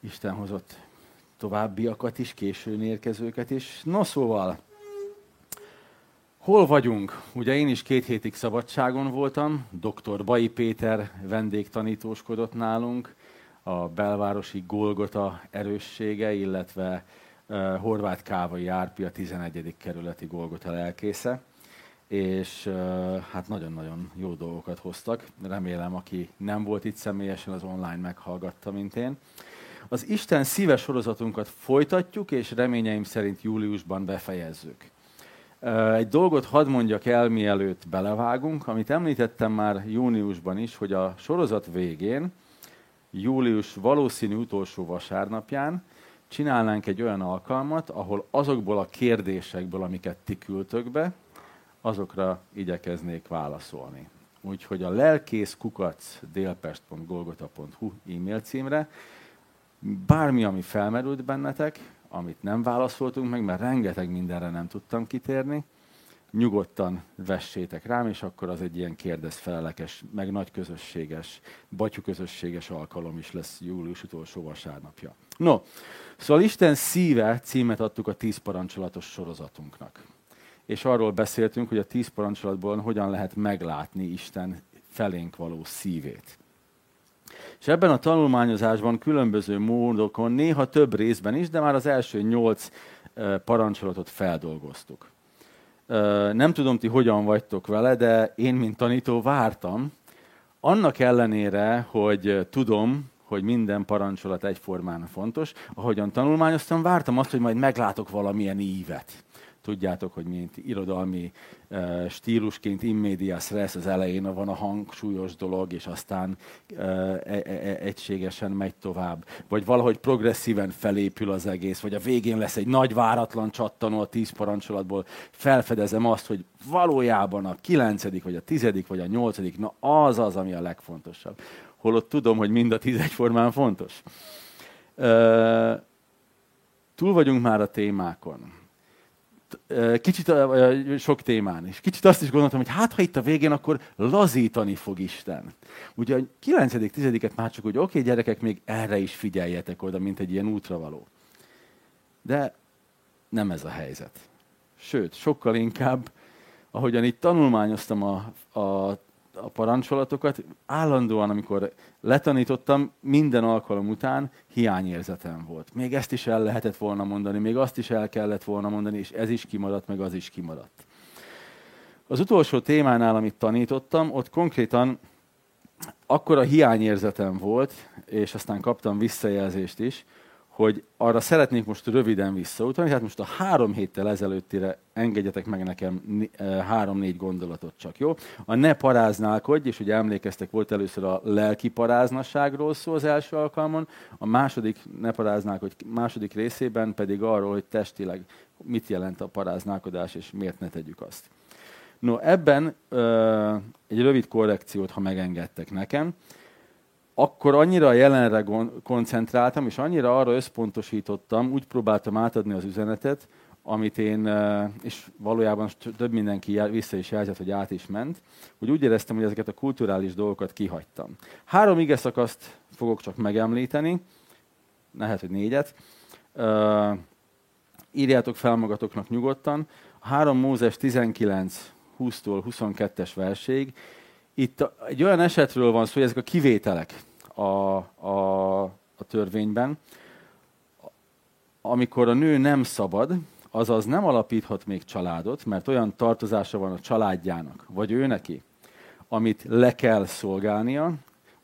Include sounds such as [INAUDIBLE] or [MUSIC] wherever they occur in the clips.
Isten hozott továbbiakat is, későn érkezőket is. No szóval, hol vagyunk? Ugye én is két hétig szabadságon voltam, dr. Bai Péter vendégtanítóskodott nálunk, a belvárosi Golgota erőssége, illetve uh, Horváth Kávai Árpi a 11. kerületi Golgota lelkésze és uh, hát nagyon-nagyon jó dolgokat hoztak. Remélem, aki nem volt itt személyesen, az online meghallgatta, mint én. Az Isten szíve sorozatunkat folytatjuk, és reményeim szerint júliusban befejezzük. Egy dolgot hadd mondjak el, mielőtt belevágunk, amit említettem már júniusban is, hogy a sorozat végén, július valószínű utolsó vasárnapján csinálnánk egy olyan alkalmat, ahol azokból a kérdésekből, amiket ti küldtök be, azokra igyekeznék válaszolni. Úgyhogy a lelkész kukac délpest.golgota.hu e-mail címre bármi, ami felmerült bennetek, amit nem válaszoltunk meg, mert rengeteg mindenre nem tudtam kitérni, nyugodtan vessétek rám, és akkor az egy ilyen kérdezfelelekes, meg nagy közösséges, batyú közösséges alkalom is lesz július utolsó vasárnapja. No, szóval Isten szíve címet adtuk a tíz parancsolatos sorozatunknak. És arról beszéltünk, hogy a tíz parancsolatból hogyan lehet meglátni Isten felénk való szívét. És ebben a tanulmányozásban különböző módokon, néha több részben is, de már az első nyolc parancsolatot feldolgoztuk. Nem tudom, ti hogyan vagytok vele, de én, mint tanító vártam, annak ellenére, hogy tudom, hogy minden parancsolat egyformán fontos, ahogyan tanulmányoztam, vártam azt, hogy majd meglátok valamilyen ívet tudjátok, hogy mint irodalmi uh, stílusként immédias res az elején van a hangsúlyos dolog, és aztán uh, e- e- e- egységesen megy tovább. Vagy valahogy progresszíven felépül az egész, vagy a végén lesz egy nagy váratlan csattanó a tíz parancsolatból, felfedezem azt, hogy valójában a kilencedik, vagy a tizedik, vagy a nyolcadik, na az az, ami a legfontosabb. Holott tudom, hogy mind a tíz egyformán fontos. Uh, túl vagyunk már a témákon kicsit sok témán is. Kicsit azt is gondoltam, hogy hát ha itt a végén, akkor lazítani fog Isten. Ugye a 9 10 már csak úgy, oké okay, gyerekek, még erre is figyeljetek oda, mint egy ilyen útravaló. De nem ez a helyzet. Sőt, sokkal inkább, ahogyan itt tanulmányoztam a, a a parancsolatokat, állandóan, amikor letanítottam, minden alkalom után hiányérzetem volt. Még ezt is el lehetett volna mondani, még azt is el kellett volna mondani, és ez is kimaradt, meg az is kimaradt. Az utolsó témánál, amit tanítottam, ott konkrétan akkor a hiányérzetem volt, és aztán kaptam visszajelzést is, hogy arra szeretnék most röviden visszautalni, hát most a három héttel ezelőttire engedjetek meg nekem eh, három-négy gondolatot csak, jó? A ne paráználkodj, és ugye emlékeztek, volt először a lelki paráznasságról szó az első alkalmon, a második ne paráználkodj második részében pedig arról, hogy testileg mit jelent a paráználkodás, és miért ne tegyük azt. No, ebben ö, egy rövid korrekciót, ha megengedtek nekem akkor annyira a jelenre koncentráltam, és annyira arra összpontosítottam, úgy próbáltam átadni az üzenetet, amit én, és valójában több mindenki vissza is jelzett, hogy át is ment, hogy úgy éreztem, hogy ezeket a kulturális dolgokat kihagytam. Három ige szakaszt fogok csak megemlíteni, lehet, hogy négyet. Uh, írjátok fel magatoknak nyugodtan. 3 Mózes 19, 20-tól 22-es verséig. Itt egy olyan esetről van szó, hogy ezek a kivételek a, a, a törvényben, amikor a nő nem szabad, azaz nem alapíthat még családot, mert olyan tartozása van a családjának, vagy ő neki, amit le kell szolgálnia.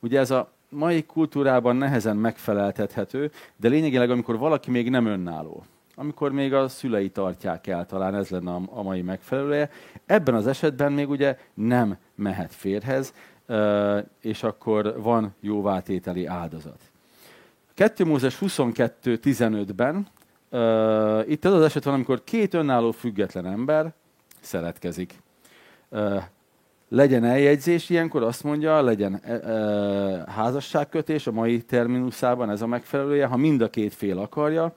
Ugye ez a mai kultúrában nehezen megfeleltethető, de lényegileg, amikor valaki még nem önálló, amikor még a szülei tartják el, talán ez lenne a mai megfelelője, ebben az esetben még ugye nem mehet férhez, és akkor van jóvátételi áldozat. 2 Mózes 22.15-ben itt az az eset van, amikor két önálló független ember szeretkezik. Legyen eljegyzés ilyenkor, azt mondja, legyen házasságkötés, a mai terminuszában ez a megfelelője, ha mind a két fél akarja,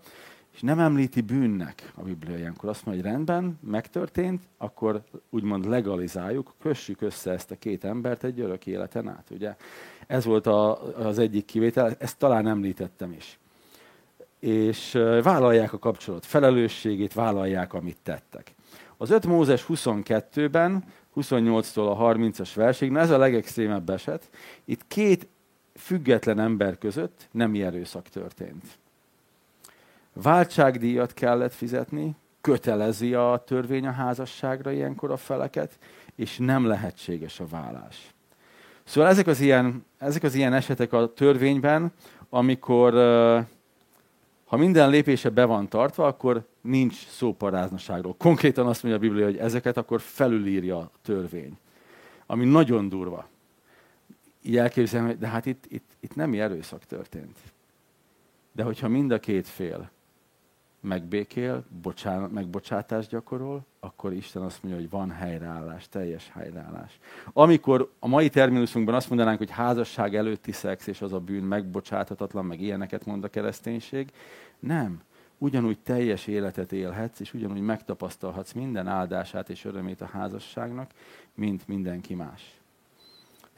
és nem említi bűnnek a Biblia ilyenkor. Azt mondja, hogy rendben, megtörtént, akkor úgymond legalizáljuk, kössük össze ezt a két embert egy örök életen át. Ugye? Ez volt a, az egyik kivétel, ezt talán említettem is. és vállalják a kapcsolat felelősségét, vállalják, amit tettek. Az 5 Mózes 22-ben, 28-tól a 30-as versig, na ez a legextrémebb eset, itt két független ember között nem erőszak történt. Váltságdíjat kellett fizetni, kötelezi a törvény a házasságra ilyenkor a feleket, és nem lehetséges a vállás. Szóval ezek az ilyen, ezek az ilyen esetek a törvényben, amikor ha minden lépése be van tartva, akkor nincs szó paráznaságról. Konkrétan azt mondja a Biblia, hogy ezeket akkor felülírja a törvény. Ami nagyon durva. Így elképzelem, de hát itt, itt, itt nem erőszak történt. De hogyha mind a két fél megbékél, bocsán, megbocsátást gyakorol, akkor Isten azt mondja, hogy van helyreállás, teljes helyreállás. Amikor a mai terminusunkban azt mondanánk, hogy házasság előtti szex, és az a bűn megbocsáthatatlan, meg ilyeneket mond a kereszténység, nem. Ugyanúgy teljes életet élhetsz, és ugyanúgy megtapasztalhatsz minden áldását és örömét a házasságnak, mint mindenki más.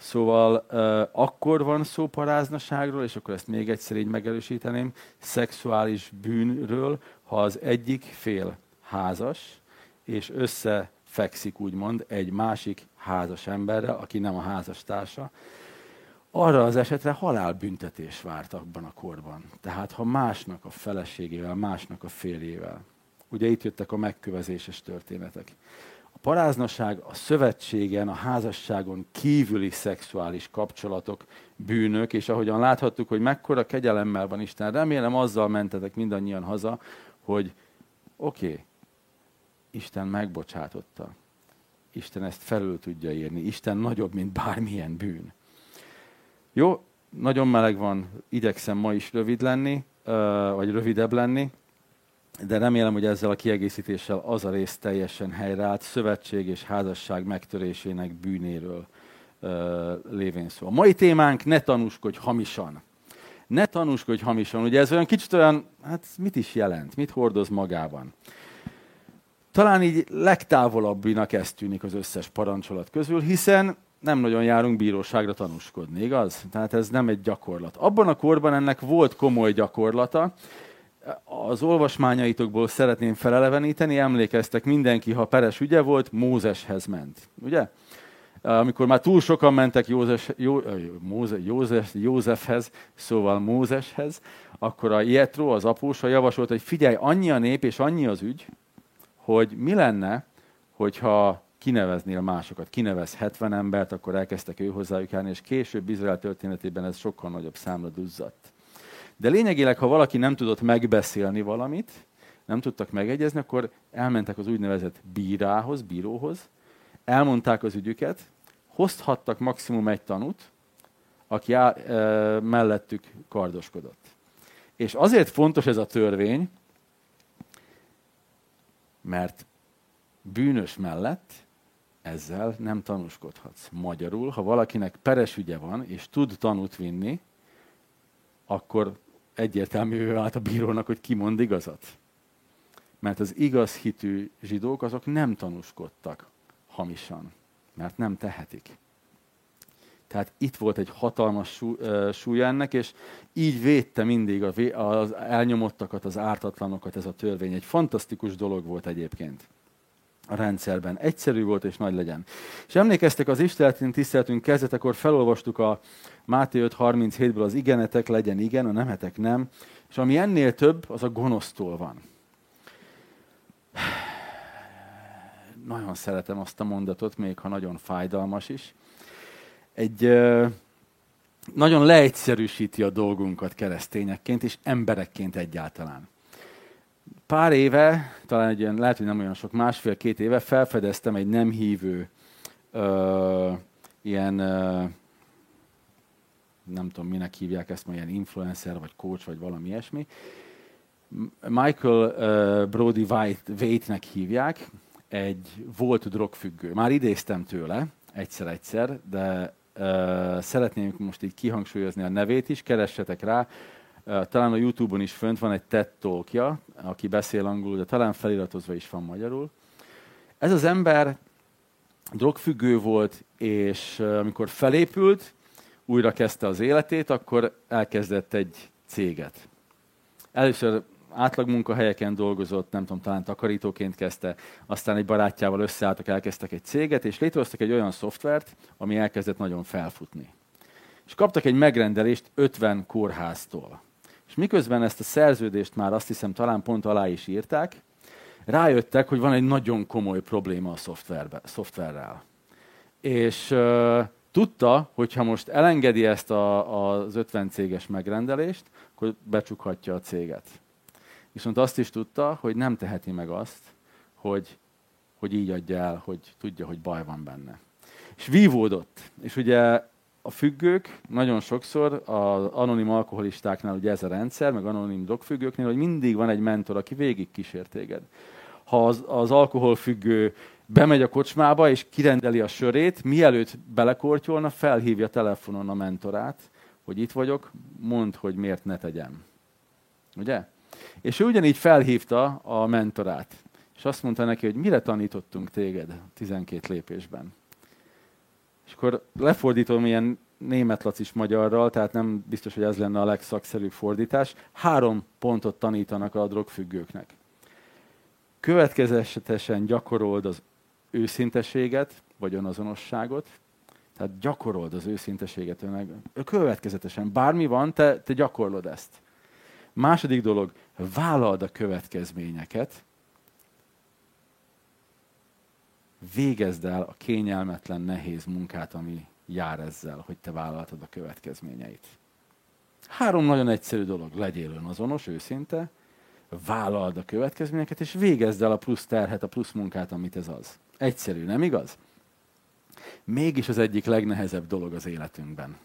Szóval uh, akkor van szó paráznaságról, és akkor ezt még egyszer így megerősíteném, szexuális bűnről, ha az egyik fél házas, és összefekszik úgymond egy másik házas emberre, aki nem a házastársa, arra az esetre halálbüntetés várt abban a korban. Tehát ha másnak a feleségével, másnak a férjével. Ugye itt jöttek a megkövezéses történetek paráznaság a szövetségen, a házasságon kívüli szexuális kapcsolatok, bűnök, és ahogyan láthattuk, hogy mekkora kegyelemmel van Isten, remélem azzal mentetek mindannyian haza, hogy oké, okay, Isten megbocsátotta. Isten ezt felül tudja írni. Isten nagyobb, mint bármilyen bűn. Jó, nagyon meleg van, igyekszem ma is rövid lenni, vagy rövidebb lenni de remélem, hogy ezzel a kiegészítéssel az a rész teljesen helyreállt, szövetség és házasság megtörésének bűnéről uh, lévén szó. A mai témánk ne tanúskodj hamisan. Ne tanúskodj hamisan. Ugye ez olyan kicsit olyan, hát mit is jelent, mit hordoz magában. Talán így legtávolabbinak ez tűnik az összes parancsolat közül, hiszen nem nagyon járunk bíróságra tanúskodni, igaz? Tehát ez nem egy gyakorlat. Abban a korban ennek volt komoly gyakorlata, az olvasmányaitokból szeretném feleleveníteni, emlékeztek mindenki, ha peres ügye volt, Mózeshez ment. Ugye? Amikor már túl sokan mentek Józes, Jó, Móze, Józef, Józefhez, szóval Mózeshez, akkor a Jetro, az apósa javasolt, hogy figyelj, annyi a nép és annyi az ügy, hogy mi lenne, hogyha kineveznél másokat, kinevez 70 embert, akkor elkezdtek ő hozzájuk járni, és később Izrael történetében ez sokkal nagyobb számra duzzadt. De lényegileg, ha valaki nem tudott megbeszélni valamit, nem tudtak megegyezni, akkor elmentek az úgynevezett bírához, bíróhoz, elmondták az ügyüket, hozhattak maximum egy tanút, aki á, e, mellettük kardoskodott. És azért fontos ez a törvény, mert bűnös mellett ezzel nem tanúskodhatsz. Magyarul, ha valakinek peres ügye van, és tud tanút vinni, akkor egyértelművé vált a bírónak, hogy ki mond igazat. Mert az igaz hitű zsidók azok nem tanúskodtak hamisan, mert nem tehetik. Tehát itt volt egy hatalmas súly ennek, és így védte mindig az elnyomottakat, az ártatlanokat ez a törvény. Egy fantasztikus dolog volt egyébként a rendszerben. Egyszerű volt és nagy legyen. És emlékeztek az Istenetén tiszteltünk kezdetekor felolvastuk a Máté 5.37-ből az igenetek legyen igen, a nemetek nem, és ami ennél több, az a gonosztól van. Nagyon szeretem azt a mondatot, még ha nagyon fájdalmas is. Egy nagyon leegyszerűsíti a dolgunkat keresztényekként és emberekként egyáltalán pár éve, talán egy ilyen, lehet, hogy nem olyan sok, másfél-két éve felfedeztem egy nem hívő ö, ilyen, ö, nem tudom minek hívják ezt, ma ilyen influencer, vagy coach, vagy valami ilyesmi. Michael uh, Brody Waite-nek hívják, egy volt drogfüggő. Már idéztem tőle egyszer-egyszer, de uh, szeretném most így kihangsúlyozni a nevét is, keressetek rá, talán a Youtube-on is fönt van egy TED talkja, aki beszél angolul, de talán feliratozva is van magyarul. Ez az ember drogfüggő volt, és amikor felépült, újra kezdte az életét, akkor elkezdett egy céget. először átlag munkahelyeken dolgozott, nem tudom, talán takarítóként kezdte, aztán egy barátjával összeálltak, elkezdtek egy céget, és létrehoztak egy olyan szoftvert, ami elkezdett nagyon felfutni. És kaptak egy megrendelést 50 kórháztól. És miközben ezt a szerződést már azt hiszem talán pont alá is írták, rájöttek, hogy van egy nagyon komoly probléma a szoftverbe, szoftverrel. És uh, tudta, hogy ha most elengedi ezt a, az 50 céges megrendelést, akkor becsukhatja a céget. Viszont azt is tudta, hogy nem teheti meg azt, hogy, hogy így adja el, hogy tudja, hogy baj van benne. És vívódott. És ugye a függők nagyon sokszor az anonim alkoholistáknál ugye ez a rendszer, meg anonim drogfüggőknél, hogy mindig van egy mentor, aki végig kísér téged. Ha az, az alkoholfüggő bemegy a kocsmába és kirendeli a sörét, mielőtt belekortyolna, felhívja telefonon a mentorát, hogy itt vagyok, mondd, hogy miért ne tegyem. Ugye? És ő ugyanígy felhívta a mentorát, és azt mondta neki, hogy mire tanítottunk téged 12 lépésben. És akkor lefordítom ilyen német lacis magyarral, tehát nem biztos, hogy ez lenne a legszakszerűbb fordítás. Három pontot tanítanak a drogfüggőknek. Következetesen gyakorold az őszinteséget, vagy önazonosságot, tehát gyakorold az őszinteséget önnek. Következetesen. Bármi van, te, te gyakorlod ezt. Második dolog, vállald a következményeket, végezd el a kényelmetlen, nehéz munkát, ami jár ezzel, hogy te vállaltad a következményeit. Három nagyon egyszerű dolog. Legyél önazonos, őszinte, vállald a következményeket, és végezd el a plusz terhet, a plusz munkát, amit ez az. Egyszerű, nem igaz? Mégis az egyik legnehezebb dolog az életünkben.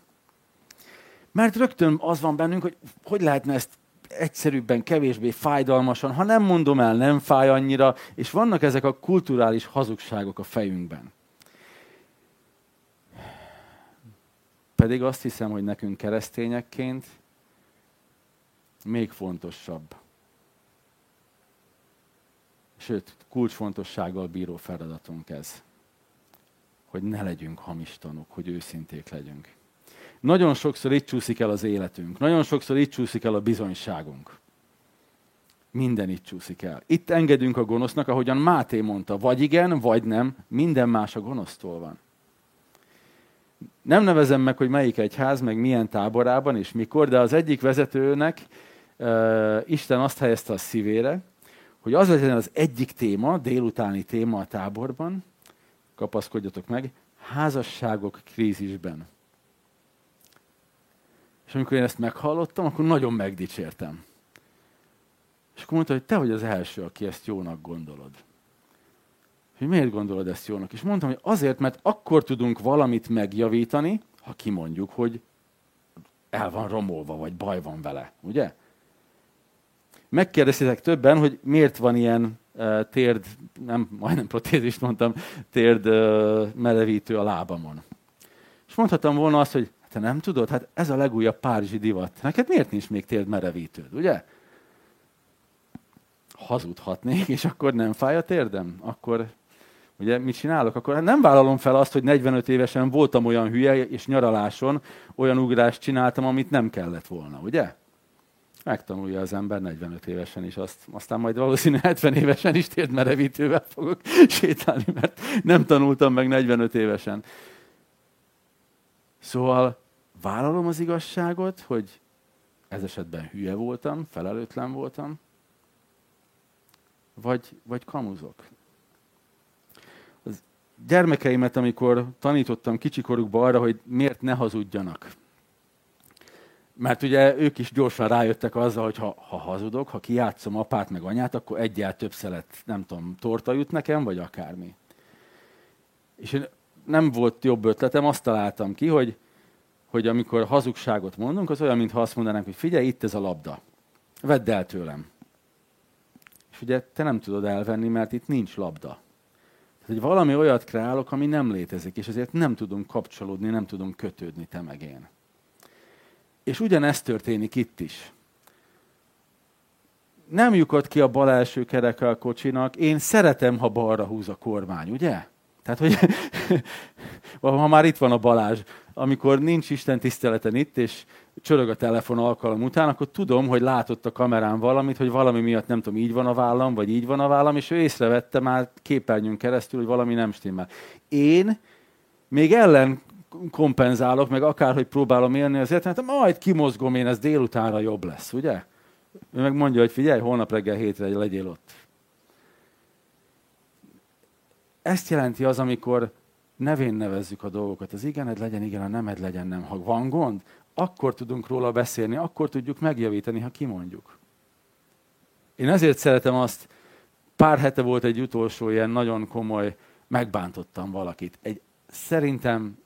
Mert rögtön az van bennünk, hogy hogy lehetne ezt egyszerűbben, kevésbé fájdalmasan, ha nem mondom el, nem fáj annyira, és vannak ezek a kulturális hazugságok a fejünkben. Pedig azt hiszem, hogy nekünk keresztényekként még fontosabb. Sőt, kulcsfontossággal bíró feladatunk ez, hogy ne legyünk hamis tanúk, hogy őszinték legyünk. Nagyon sokszor itt csúszik el az életünk. Nagyon sokszor itt csúszik el a bizonyságunk. Minden itt csúszik el. Itt engedünk a gonosznak, ahogyan Máté mondta, vagy igen, vagy nem, minden más a gonosztól van. Nem nevezem meg, hogy melyik egyház, meg milyen táborában és mikor, de az egyik vezetőnek uh, Isten azt helyezte a szívére, hogy az legyen az egyik téma, délutáni téma a táborban, kapaszkodjatok meg, házasságok krízisben. És amikor én ezt meghallottam, akkor nagyon megdicsértem. És akkor mondta, hogy te vagy az első, aki ezt jónak gondolod. Hogy miért gondolod ezt jónak? És mondtam, hogy azért, mert akkor tudunk valamit megjavítani, ha kimondjuk, hogy el van romolva, vagy baj van vele. Ugye? Megkérdeztétek többen, hogy miért van ilyen uh, térd, nem, majdnem protézist mondtam, térd uh, melevítő a lábamon. És mondhatom volna azt, hogy te nem tudod? Hát ez a legújabb párizsi divat. Neked miért nincs még térd merevítőd, ugye? Hazudhatnék, és akkor nem fáj a térdem? Akkor ugye mit csinálok? Akkor hát nem vállalom fel azt, hogy 45 évesen voltam olyan hülye, és nyaraláson olyan ugrást csináltam, amit nem kellett volna, ugye? Megtanulja az ember 45 évesen is azt, aztán majd valószínűleg 70 évesen is térdmerevítővel fogok sétálni, mert nem tanultam meg 45 évesen. Szóval vállalom az igazságot, hogy ez esetben hülye voltam, felelőtlen voltam, vagy, vagy kamuzok. Az gyermekeimet, amikor tanítottam kicsikorukba arra, hogy miért ne hazudjanak. Mert ugye ők is gyorsan rájöttek azzal, hogy ha, ha hazudok, ha kijátszom apát meg anyát, akkor egyel több szelet, nem tudom, torta jut nekem, vagy akármi. És én nem volt jobb ötletem, azt találtam ki, hogy hogy amikor hazugságot mondunk, az olyan, mintha azt mondanánk, hogy figyelj, itt ez a labda. Vedd el tőlem. És ugye te nem tudod elvenni, mert itt nincs labda. Tehát, hogy valami olyat kreálok, ami nem létezik, és ezért nem tudunk kapcsolódni, nem tudunk kötődni te meg én. És ugyanezt történik itt is. Nem lyukott ki a bal első kereke a kocsinak, én szeretem, ha balra húz a kormány, ugye? Tehát, hogy [LAUGHS] ha már itt van a Balázs, amikor nincs Isten tiszteleten itt, és csörög a telefon alkalom után, akkor tudom, hogy látott a kamerán valamit, hogy valami miatt nem tudom, így van a vállam, vagy így van a vállam, és ő észrevette már képernyőn keresztül, hogy valami nem stimmel. Én még ellen kompenzálok, meg akárhogy próbálom élni az életet, majd kimozgom én, ez délutánra jobb lesz, ugye? Ő meg mondja, hogy figyelj, holnap reggel hétre legyél ott. Ezt jelenti az, amikor nevén nevezzük a dolgokat. Az igened legyen igen, a nemed legyen nem. Ha van gond, akkor tudunk róla beszélni, akkor tudjuk megjavítani, ha kimondjuk. Én ezért szeretem azt, pár hete volt egy utolsó ilyen nagyon komoly, megbántottam valakit. Egy, szerintem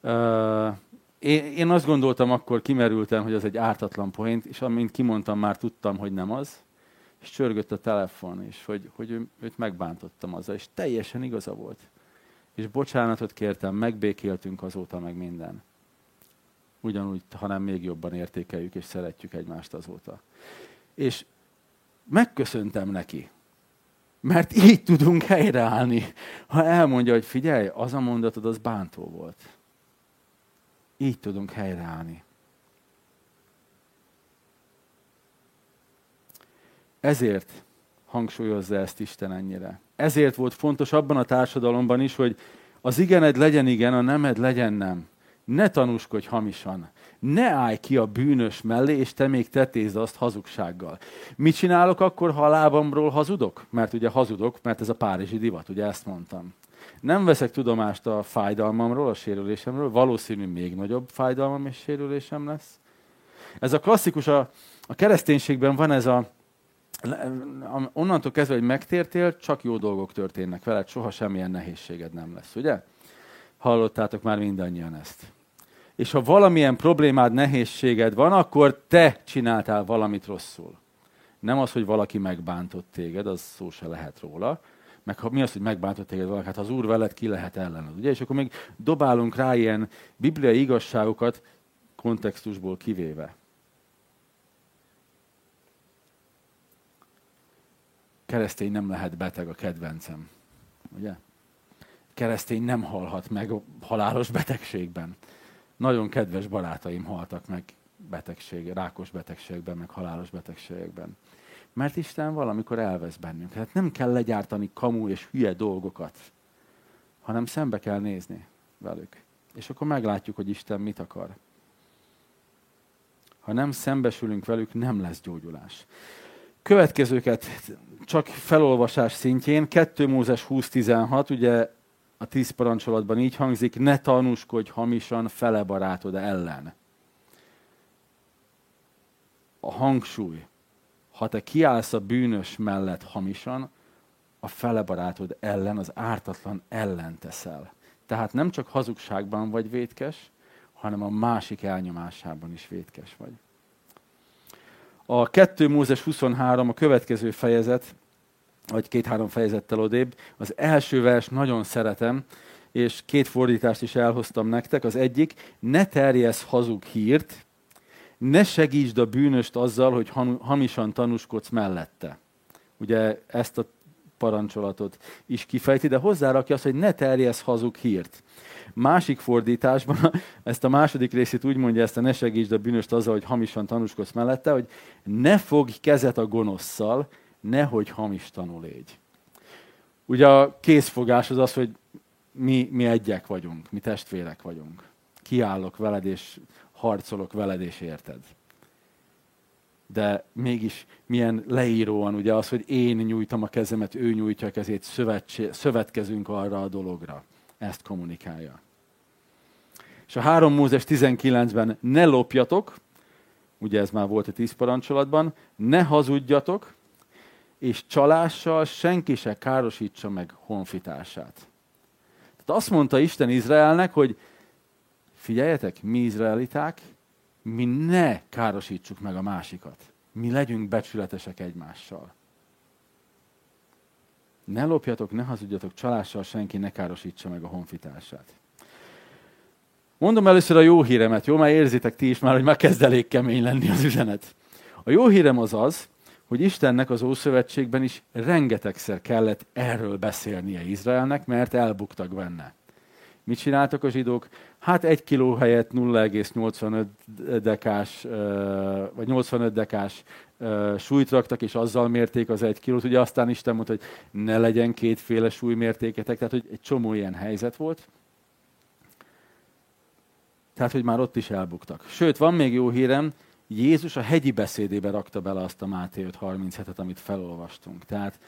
uh, én, én azt gondoltam akkor, kimerültem, hogy az egy ártatlan poént, és amint kimondtam, már tudtam, hogy nem az, és csörgött a telefon, és hogy, hogy ő, őt megbántottam azzal, és teljesen igaza volt. És bocsánatot kértem, megbékéltünk azóta meg minden. Ugyanúgy, hanem még jobban értékeljük és szeretjük egymást azóta. És megköszöntem neki, mert így tudunk helyreállni. Ha elmondja, hogy figyelj, az a mondatod, az bántó volt. Így tudunk helyreállni. Ezért hangsúlyozza ezt Isten ennyire. Ezért volt fontos abban a társadalomban is, hogy az igened legyen igen, a nemed legyen nem. Ne tanúskodj hamisan. Ne állj ki a bűnös mellé, és te még tetézd azt hazugsággal. Mit csinálok akkor, ha a lábamról hazudok? Mert ugye hazudok, mert ez a párizsi divat, ugye ezt mondtam. Nem veszek tudomást a fájdalmamról, a sérülésemről, valószínű még nagyobb fájdalmam és sérülésem lesz. Ez a klasszikus, a, a kereszténységben van ez a, onnantól kezdve, hogy megtértél, csak jó dolgok történnek veled, soha semmilyen nehézséged nem lesz, ugye? Hallottátok már mindannyian ezt. És ha valamilyen problémád, nehézséged van, akkor te csináltál valamit rosszul. Nem az, hogy valaki megbántott téged, az szó se lehet róla, meg ha mi az, hogy megbántott téged valaki, hát az Úr veled, ki lehet ellened, ugye? És akkor még dobálunk rá ilyen bibliai igazságokat kontextusból kivéve. Keresztény nem lehet beteg a kedvencem, ugye? Keresztény nem halhat meg halálos betegségben. Nagyon kedves barátaim haltak meg betegség, rákos betegségben, meg halálos betegségekben. Mert Isten valamikor elvesz bennünk. Hát nem kell legyártani kamu és hülye dolgokat, hanem szembe kell nézni velük. És akkor meglátjuk, hogy Isten mit akar. Ha nem szembesülünk velük, nem lesz gyógyulás. Következőket csak felolvasás szintjén, 2 Mózes 20.16, ugye a tíz parancsolatban így hangzik, ne tanúskodj hamisan fele barátod ellen. A hangsúly, ha te kiállsz a bűnös mellett hamisan, a fele barátod ellen, az ártatlan ellen teszel. Tehát nem csak hazugságban vagy vétkes, hanem a másik elnyomásában is vétkes vagy. A 2 Mózes 23, a következő fejezet, vagy két-három fejezettel odébb, az első vers nagyon szeretem, és két fordítást is elhoztam nektek. Az egyik, ne terjesz hazug hírt, ne segítsd a bűnöst azzal, hogy hamisan tanúskodsz mellette. Ugye ezt a parancsolatot is kifejti, de hozzárakja azt, hogy ne terjesz hazug hírt. Másik fordításban ezt a második részét úgy mondja, ezt a ne segítsd a bűnöst azzal, hogy hamisan tanúskodsz mellette, hogy ne fogj kezet a gonoszszal, nehogy hamis tanul légy. Ugye a készfogás az az, hogy mi, mi egyek vagyunk, mi testvérek vagyunk. Kiállok veled, és harcolok veled, és érted. De mégis milyen leíróan ugye az, hogy én nyújtam a kezemet, ő nyújtja a kezét, szövetkezünk arra a dologra. Ezt kommunikálja. És a 3 Mózes 19-ben ne lopjatok, ugye ez már volt a tíz parancsolatban, ne hazudjatok, és csalással senki se károsítsa meg honfitársát. Tehát azt mondta Isten Izraelnek, hogy figyeljetek, mi izraeliták, mi ne károsítsuk meg a másikat. Mi legyünk becsületesek egymással. Ne lopjatok, ne hazudjatok, csalással senki ne károsítsa meg a honfitársát. Mondom először a jó híremet, jó? Már érzitek ti is már, hogy már kezd elég kemény lenni az üzenet. A jó hírem az az, hogy Istennek az Ószövetségben is rengetegszer kellett erről beszélnie Izraelnek, mert elbuktak benne. Mit csináltak a zsidók? Hát egy kiló helyett 0,85 dekás, vagy 85 dekás súlyt raktak, és azzal mérték az egy kilót. Ugye aztán Isten mondta, hogy ne legyen kétféle súlymértéketek, tehát hogy egy csomó ilyen helyzet volt. Tehát, hogy már ott is elbuktak. Sőt, van még jó hírem, Jézus a hegyi beszédébe rakta bele azt a Máté 5.37-et, amit felolvastunk. Tehát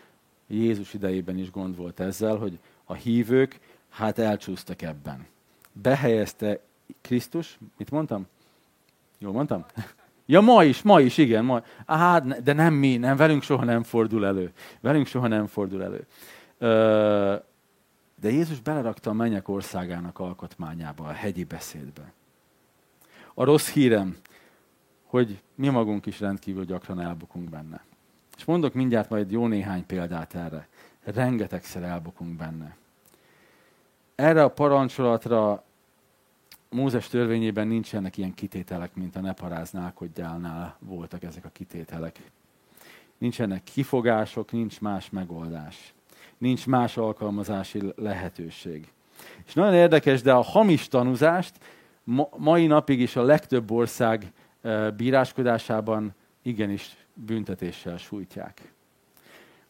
Jézus idejében is gond volt ezzel, hogy a hívők hát elcsúsztak ebben. Behelyezte Krisztus, mit mondtam? Jól mondtam? Ja, ma is, ma is, igen. Ma. Hát, de nem mi, nem, velünk soha nem fordul elő. Velünk soha nem fordul elő. De Jézus belerakta a mennyek országának alkotmányába, a hegyi beszédbe. A rossz hírem, hogy mi magunk is rendkívül gyakran elbukunk benne. És mondok mindjárt majd jó néhány példát erre. Rengetegszer elbukunk benne. Erre a parancsolatra Mózes törvényében nincsenek ilyen kitételek, mint a ne paráználkodjálnál voltak ezek a kitételek. Nincsenek kifogások, nincs más megoldás. Nincs más alkalmazási lehetőség. És nagyon érdekes, de a hamis tanúzást ma, mai napig is a legtöbb ország e, bíráskodásában igenis büntetéssel sújtják.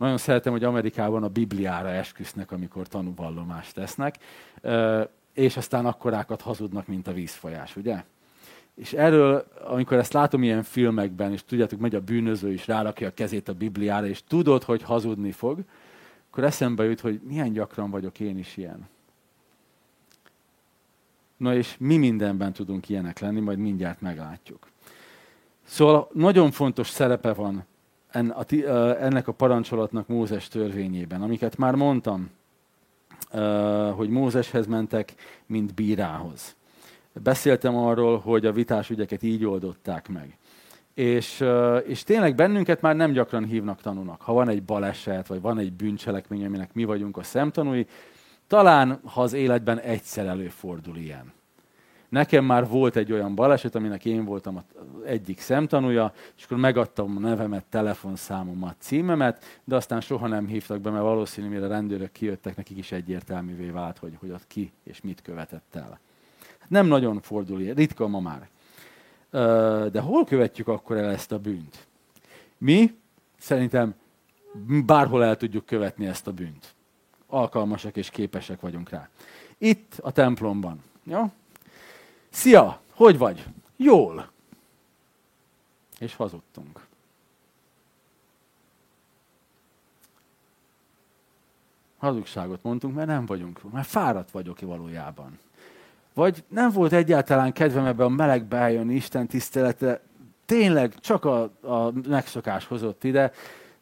Nagyon szeretem, hogy Amerikában a Bibliára esküsznek, amikor tanúvallomást tesznek, és aztán akkorákat hazudnak, mint a vízfolyás, ugye? És erről, amikor ezt látom ilyen filmekben, és tudjátok, megy a bűnöző is, rárakja a kezét a Bibliára, és tudod, hogy hazudni fog, akkor eszembe jut, hogy milyen gyakran vagyok én is ilyen. Na és mi mindenben tudunk ilyenek lenni, majd mindjárt meglátjuk. Szóval nagyon fontos szerepe van ennek a parancsolatnak Mózes törvényében, amiket már mondtam, hogy Mózeshez mentek, mint bírához. Beszéltem arról, hogy a vitás ügyeket így oldották meg. És, és tényleg bennünket már nem gyakran hívnak tanúnak. Ha van egy baleset, vagy van egy bűncselekmény, aminek mi vagyunk a szemtanúi, talán ha az életben egyszer előfordul ilyen. Nekem már volt egy olyan baleset, aminek én voltam az egyik szemtanúja, és akkor megadtam a nevemet, telefonszámomat, címemet, de aztán soha nem hívtak be, mert valószínű, mire rendőrök kijöttek, nekik is egyértelművé vált, hogy, hogy ott ki és mit követett el. Hát nem nagyon fordul ilyen, ritka ma már. De hol követjük akkor el ezt a bűnt? Mi szerintem bárhol el tudjuk követni ezt a bűnt. Alkalmasak és képesek vagyunk rá. Itt a templomban. Jó? Szia, hogy vagy? Jól. És hazudtunk. Hazugságot mondtunk, mert nem vagyunk, mert fáradt vagyok valójában. Vagy nem volt egyáltalán kedvem ebbe a melegbe eljönni Isten tisztelete, tényleg csak a, a megszokás hozott ide,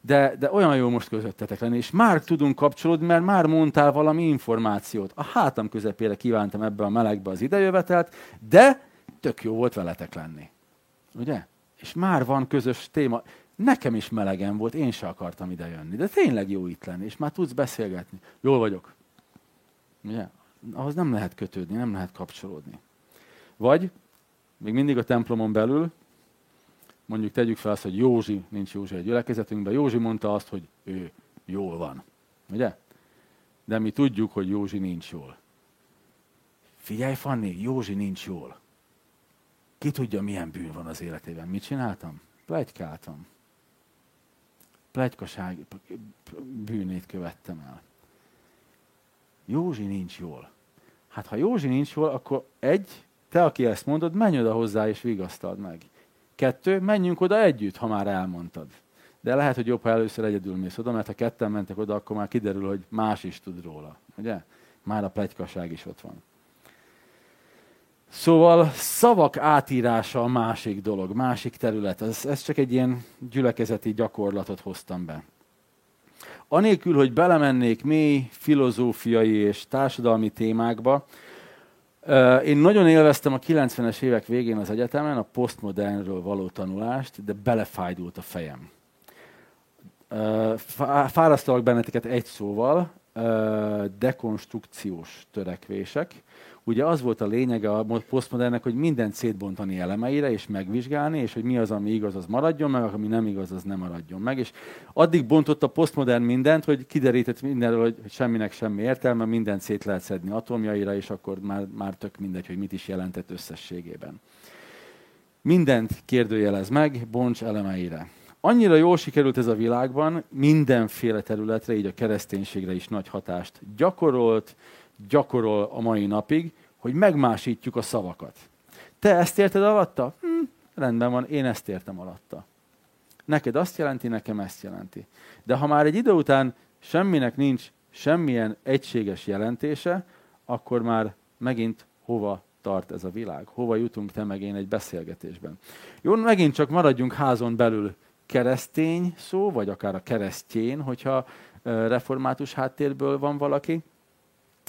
de, de olyan jó most közöttetek lenni, és már tudunk kapcsolódni, mert már mondtál valami információt. A hátam közepére kívántam ebbe a melegbe az idejövetelt, de tök jó volt veletek lenni. Ugye? És már van közös téma. Nekem is melegen volt, én se akartam ide jönni, de tényleg jó itt lenni, és már tudsz beszélgetni. Jól vagyok. Ugye? Ahhoz nem lehet kötődni, nem lehet kapcsolódni. Vagy, még mindig a templomon belül, mondjuk tegyük fel azt, hogy Józsi, nincs Józsi egy gyülekezetünkben, Józsi mondta azt, hogy ő jól van. Ugye? De mi tudjuk, hogy Józsi nincs jól. Figyelj, Fanni, Józsi nincs jól. Ki tudja, milyen bűn van az életében. Mit csináltam? Plegykáltam. Plegykaság bűnét követtem el. Józsi nincs jól. Hát ha Józsi nincs jól, akkor egy, te, aki ezt mondod, menj oda hozzá és vigasztald meg. Kettő, menjünk oda együtt, ha már elmondtad. De lehet, hogy jobb, ha először egyedül mész oda, mert ha ketten mentek oda, akkor már kiderül, hogy más is tud róla. Ugye? Már a plegykaság is ott van. Szóval szavak átírása a másik dolog, másik terület. Ez, ez csak egy ilyen gyülekezeti gyakorlatot hoztam be. Anélkül, hogy belemennék mély filozófiai és társadalmi témákba, én nagyon élveztem a 90-es évek végén az egyetemen a postmodernről való tanulást, de belefájdult a fejem. Fárasztalak benneteket egy szóval, dekonstrukciós törekvések. Ugye az volt a lényege a posztmodernnek, hogy mindent szétbontani elemeire, és megvizsgálni, és hogy mi az, ami igaz, az maradjon meg, ami nem igaz, az nem maradjon meg. És addig bontott a posztmodern mindent, hogy kiderített mindenről, hogy semminek semmi értelme, mindent szét lehet szedni atomjaira, és akkor már, már tök mindegy, hogy mit is jelentett összességében. Mindent kérdőjelez meg, bonts elemeire. Annyira jól sikerült ez a világban, mindenféle területre, így a kereszténységre is nagy hatást gyakorolt, gyakorol a mai napig, hogy megmásítjuk a szavakat. Te ezt érted alatta? Hm, rendben van, én ezt értem alatta. Neked azt jelenti, nekem ezt jelenti. De ha már egy idő után semminek nincs semmilyen egységes jelentése, akkor már megint hova tart ez a világ? Hova jutunk te meg én egy beszélgetésben? Jó, megint csak maradjunk házon belül keresztény szó, vagy akár a keresztjén, hogyha református háttérből van valaki.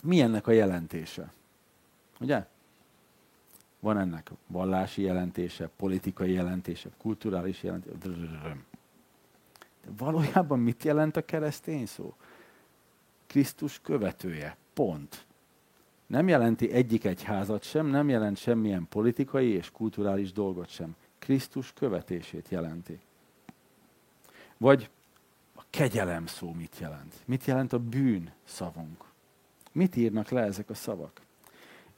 Mi ennek a jelentése? Ugye? Van ennek vallási jelentése, politikai jelentése, kulturális jelentése. De valójában mit jelent a keresztény szó? Krisztus követője. Pont. Nem jelenti egyik egyházat sem, nem jelent semmilyen politikai és kulturális dolgot sem. Krisztus követését jelenti. Vagy a kegyelem szó mit jelent? Mit jelent a bűn szavunk? Mit írnak le ezek a szavak?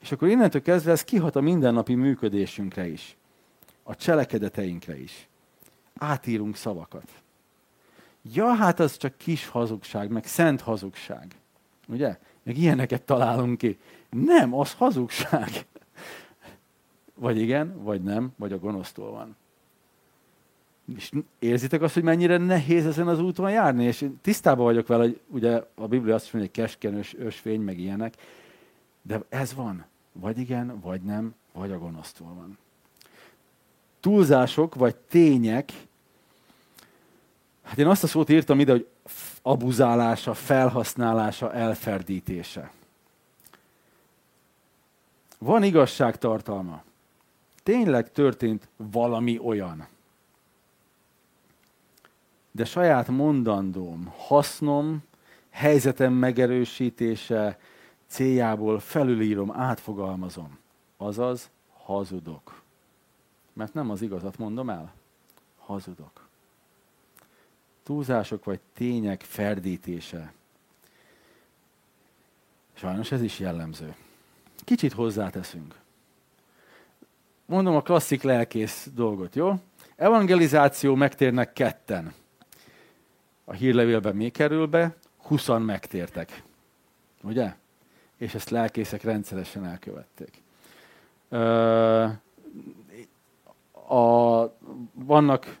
És akkor innentől kezdve ez kihat a mindennapi működésünkre is. A cselekedeteinkre is. Átírunk szavakat. Ja, hát az csak kis hazugság, meg szent hazugság. Ugye? Meg ilyeneket találunk ki. Nem, az hazugság. Vagy igen, vagy nem, vagy a gonosztól van. És érzitek azt, hogy mennyire nehéz ezen az úton járni? És én tisztában vagyok vele, hogy ugye a Biblia azt mondja, hogy keskenős ösvény, meg ilyenek. De ez van. Vagy igen, vagy nem, vagy a gonosztól van. Túlzások, vagy tények, hát én azt a szót írtam ide, hogy abuzálása, felhasználása, elferdítése. Van igazságtartalma. Tényleg történt valami olyan de saját mondandóm, hasznom, helyzetem megerősítése céljából felülírom, átfogalmazom. Azaz, hazudok. Mert nem az igazat mondom el. Hazudok. Túlzások vagy tények ferdítése. Sajnos ez is jellemző. Kicsit hozzáteszünk. Mondom a klasszik lelkész dolgot, jó? Evangelizáció megtérnek ketten a hírlevélben mi kerül be? 20 megtértek. Ugye? És ezt lelkészek rendszeresen elkövették. A, vannak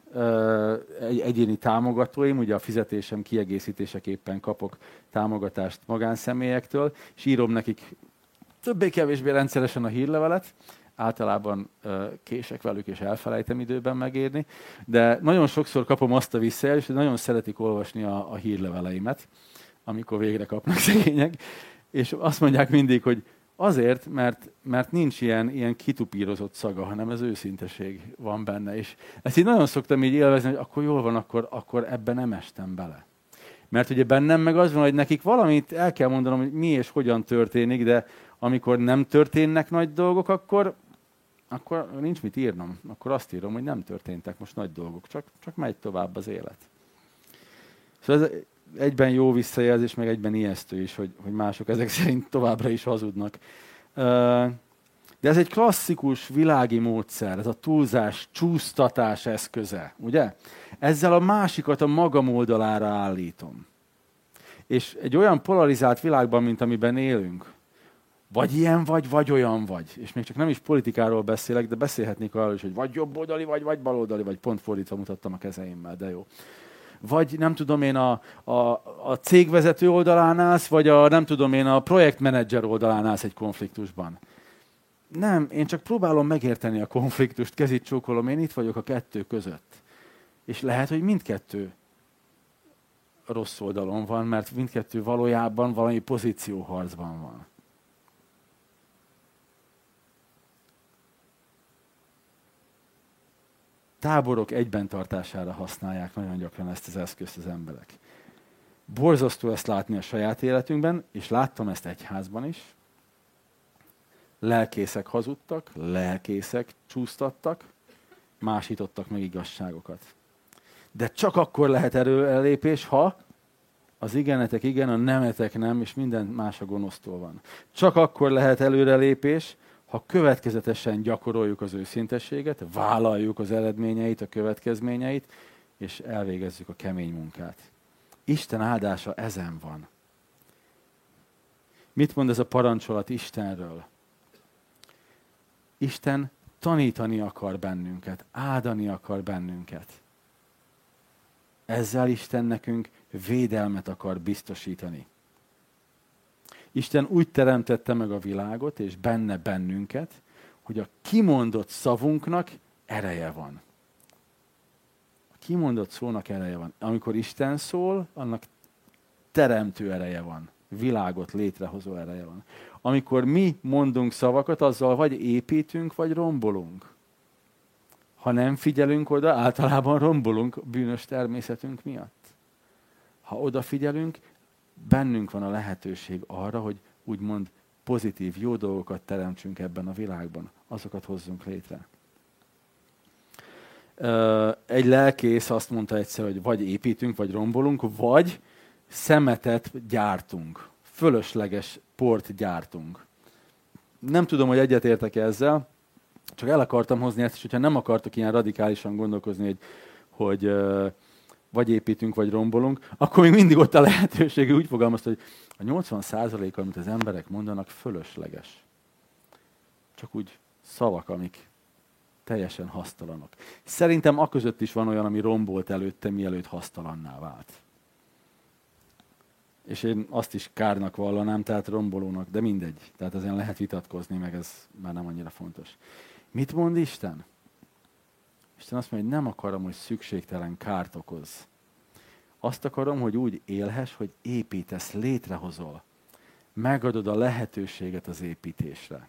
egy, egyéni támogatóim, ugye a fizetésem kiegészítéseképpen kapok támogatást magánszemélyektől, és írom nekik többé-kevésbé rendszeresen a hírlevelet, általában kések velük, és elfelejtem időben megírni, de nagyon sokszor kapom azt a visszajelzést, hogy nagyon szeretik olvasni a, a hírleveleimet, amikor végre kapnak szegények, és azt mondják mindig, hogy azért, mert, mert nincs ilyen, ilyen kitupírozott szaga, hanem ez őszinteség van benne. És ezt így nagyon szoktam így élvezni, hogy akkor jól van, akkor, akkor ebben nem estem bele. Mert ugye bennem meg az van, hogy nekik valamit el kell mondanom, hogy mi és hogyan történik, de amikor nem történnek nagy dolgok, akkor akkor nincs mit írnom. Akkor azt írom, hogy nem történtek most nagy dolgok, csak, csak megy tovább az élet. Szóval ez egyben jó visszajelzés, meg egyben ijesztő is, hogy, hogy mások ezek [LAUGHS] szerint továbbra is hazudnak. De ez egy klasszikus világi módszer, ez a túlzás, csúsztatás eszköze, ugye? Ezzel a másikat a magam oldalára állítom. És egy olyan polarizált világban, mint amiben élünk, vagy ilyen vagy, vagy olyan vagy. És még csak nem is politikáról beszélek, de beszélhetnék arról is, hogy vagy jobboldali, vagy, vagy baloldali, vagy pont fordítva mutattam a kezeimmel, de jó. Vagy nem tudom én a, a, a cégvezető oldalán állsz, vagy a nem tudom én a projektmenedzser oldalán állsz egy konfliktusban. Nem, én csak próbálom megérteni a konfliktust, kezit csókolom, én itt vagyok a kettő között. És lehet, hogy mindkettő rossz oldalon van, mert mindkettő valójában valami pozícióharcban van. Táborok egyben tartására használják nagyon gyakran ezt az eszközt az emberek. Borzasztó ezt látni a saját életünkben, és láttam ezt egyházban is. lelkészek hazudtak, lelkészek csúsztattak, másítottak meg igazságokat. De csak akkor lehet erőlépés, ha az igenetek igen, a nemetek nem, és minden más a gonosztól van. Csak akkor lehet előrelépés, ha következetesen gyakoroljuk az őszintességet, vállaljuk az eredményeit, a következményeit, és elvégezzük a kemény munkát. Isten áldása ezen van. Mit mond ez a parancsolat Istenről? Isten tanítani akar bennünket, áldani akar bennünket. Ezzel Isten nekünk védelmet akar biztosítani. Isten úgy teremtette meg a világot, és benne bennünket, hogy a kimondott szavunknak ereje van. A kimondott szónak ereje van. Amikor Isten szól, annak teremtő ereje van. Világot létrehozó ereje van. Amikor mi mondunk szavakat, azzal vagy építünk, vagy rombolunk. Ha nem figyelünk oda, általában rombolunk bűnös természetünk miatt. Ha odafigyelünk, bennünk van a lehetőség arra, hogy úgymond pozitív, jó dolgokat teremtsünk ebben a világban. Azokat hozzunk létre. Egy lelkész azt mondta egyszer, hogy vagy építünk, vagy rombolunk, vagy szemetet gyártunk. Fölösleges port gyártunk. Nem tudom, hogy egyetértek ezzel, csak el akartam hozni ezt, és hogyha nem akartok ilyen radikálisan gondolkozni, hogy, hogy vagy építünk, vagy rombolunk, akkor még mindig ott a lehetőség, úgy fogalmazta, hogy a 80 amit az emberek mondanak, fölösleges. Csak úgy szavak, amik teljesen hasztalanok. Szerintem a között is van olyan, ami rombolt előtte, mielőtt hasztalanná vált. És én azt is kárnak vallanám, tehát rombolónak, de mindegy. Tehát ezen lehet vitatkozni, meg ez már nem annyira fontos. Mit mond Isten? Isten azt mondja, hogy nem akarom, hogy szükségtelen kárt okoz. Azt akarom, hogy úgy élhess, hogy építesz, létrehozol. Megadod a lehetőséget az építésre.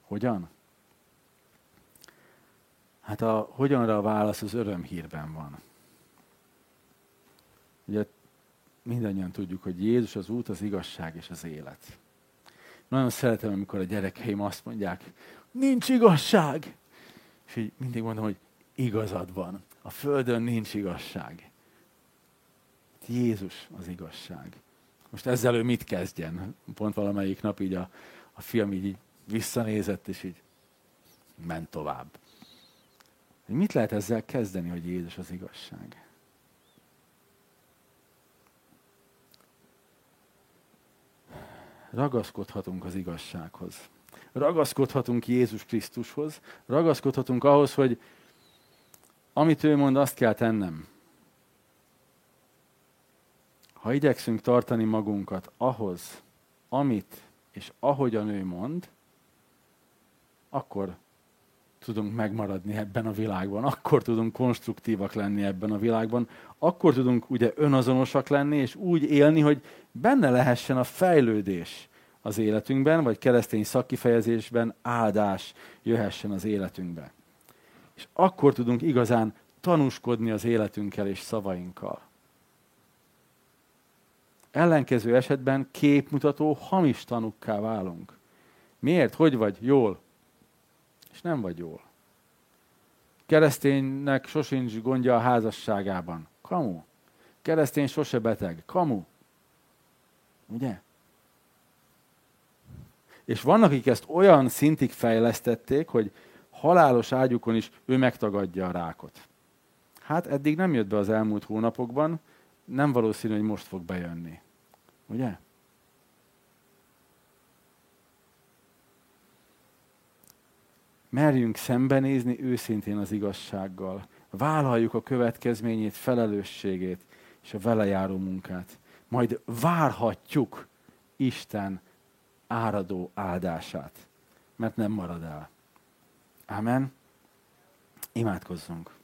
Hogyan? Hát a hogyanra a válasz az örömhírben van. Ugye mindannyian tudjuk, hogy Jézus az út, az igazság és az élet. Nagyon szeretem, amikor a gyerekeim azt mondják, nincs igazság. És így mindig mondom, hogy igazad van. A Földön nincs igazság. Jézus az igazság. Most ezzel ő mit kezdjen? Pont valamelyik nap így a, a film így, így visszanézett, és így ment tovább. Mit lehet ezzel kezdeni, hogy Jézus az igazság? Ragaszkodhatunk az igazsághoz. Ragaszkodhatunk Jézus Krisztushoz. Ragaszkodhatunk ahhoz, hogy amit ő mond, azt kell tennem. Ha igyekszünk tartani magunkat ahhoz, amit és ahogyan ő mond, akkor tudunk megmaradni ebben a világban, akkor tudunk konstruktívak lenni ebben a világban, akkor tudunk ugye önazonosak lenni, és úgy élni, hogy benne lehessen a fejlődés az életünkben, vagy keresztény szakkifejezésben áldás jöhessen az életünkbe. És akkor tudunk igazán tanúskodni az életünkkel és szavainkkal. Ellenkező esetben képmutató hamis tanukká válunk. Miért? Hogy vagy? Jól. És nem vagy jól. Kereszténynek sosincs gondja a házasságában. Kamu. Keresztény sose beteg. Kamu. Ugye? És vannak, akik ezt olyan szintig fejlesztették, hogy halálos ágyukon is ő megtagadja a rákot. Hát eddig nem jött be az elmúlt hónapokban, nem valószínű, hogy most fog bejönni. Ugye? Merjünk szembenézni őszintén az igazsággal. Vállaljuk a következményét, felelősségét és a vele járó munkát. Majd várhatjuk Isten áradó áldását, mert nem marad el. Amen. Imádkozzunk.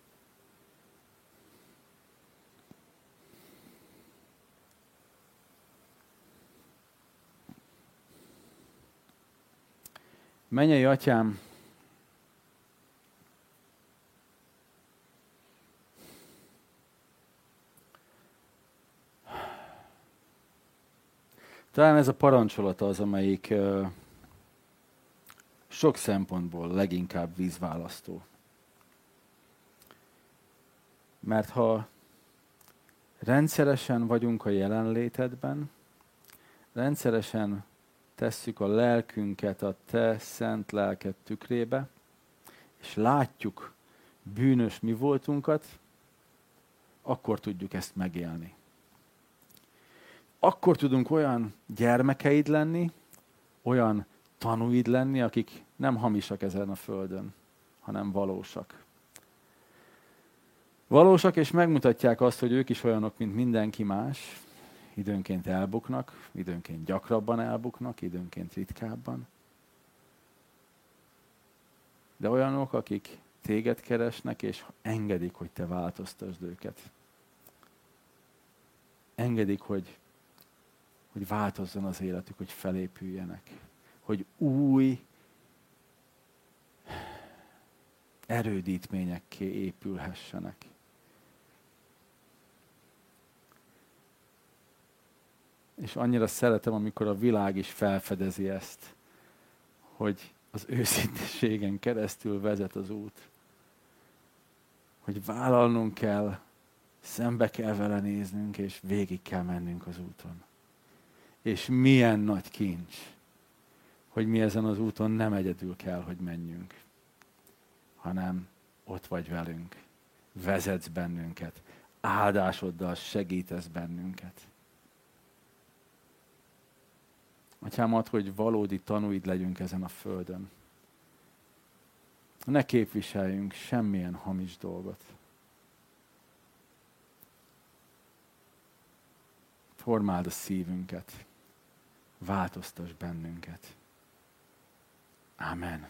Menjei atyám, Talán ez a parancsolat az, amelyik, sok szempontból leginkább vízválasztó. Mert ha rendszeresen vagyunk a jelenlétedben, rendszeresen tesszük a lelkünket a te szent lelked tükrébe, és látjuk bűnös mi voltunkat, akkor tudjuk ezt megélni. Akkor tudunk olyan gyermekeid lenni, olyan tanúid lenni, akik nem hamisak ezen a földön, hanem valósak. Valósak, és megmutatják azt, hogy ők is olyanok, mint mindenki más. Időnként elbuknak, időnként gyakrabban elbuknak, időnként ritkábban. De olyanok, akik téged keresnek, és engedik, hogy te változtasd őket. Engedik, hogy, hogy változzon az életük, hogy felépüljenek. Hogy új erődítményekké épülhessenek. És annyira szeretem, amikor a világ is felfedezi ezt, hogy az őszinteségen keresztül vezet az út. Hogy vállalnunk kell, szembe kell vele néznünk, és végig kell mennünk az úton. És milyen nagy kincs, hogy mi ezen az úton nem egyedül kell, hogy menjünk, hanem ott vagy velünk, vezetsz bennünket, áldásoddal segítesz bennünket. Atyám, ad, hogy valódi tanúid legyünk ezen a földön. Ne képviseljünk semmilyen hamis dolgot. Formáld a szívünket. Változtass bennünket. Amen.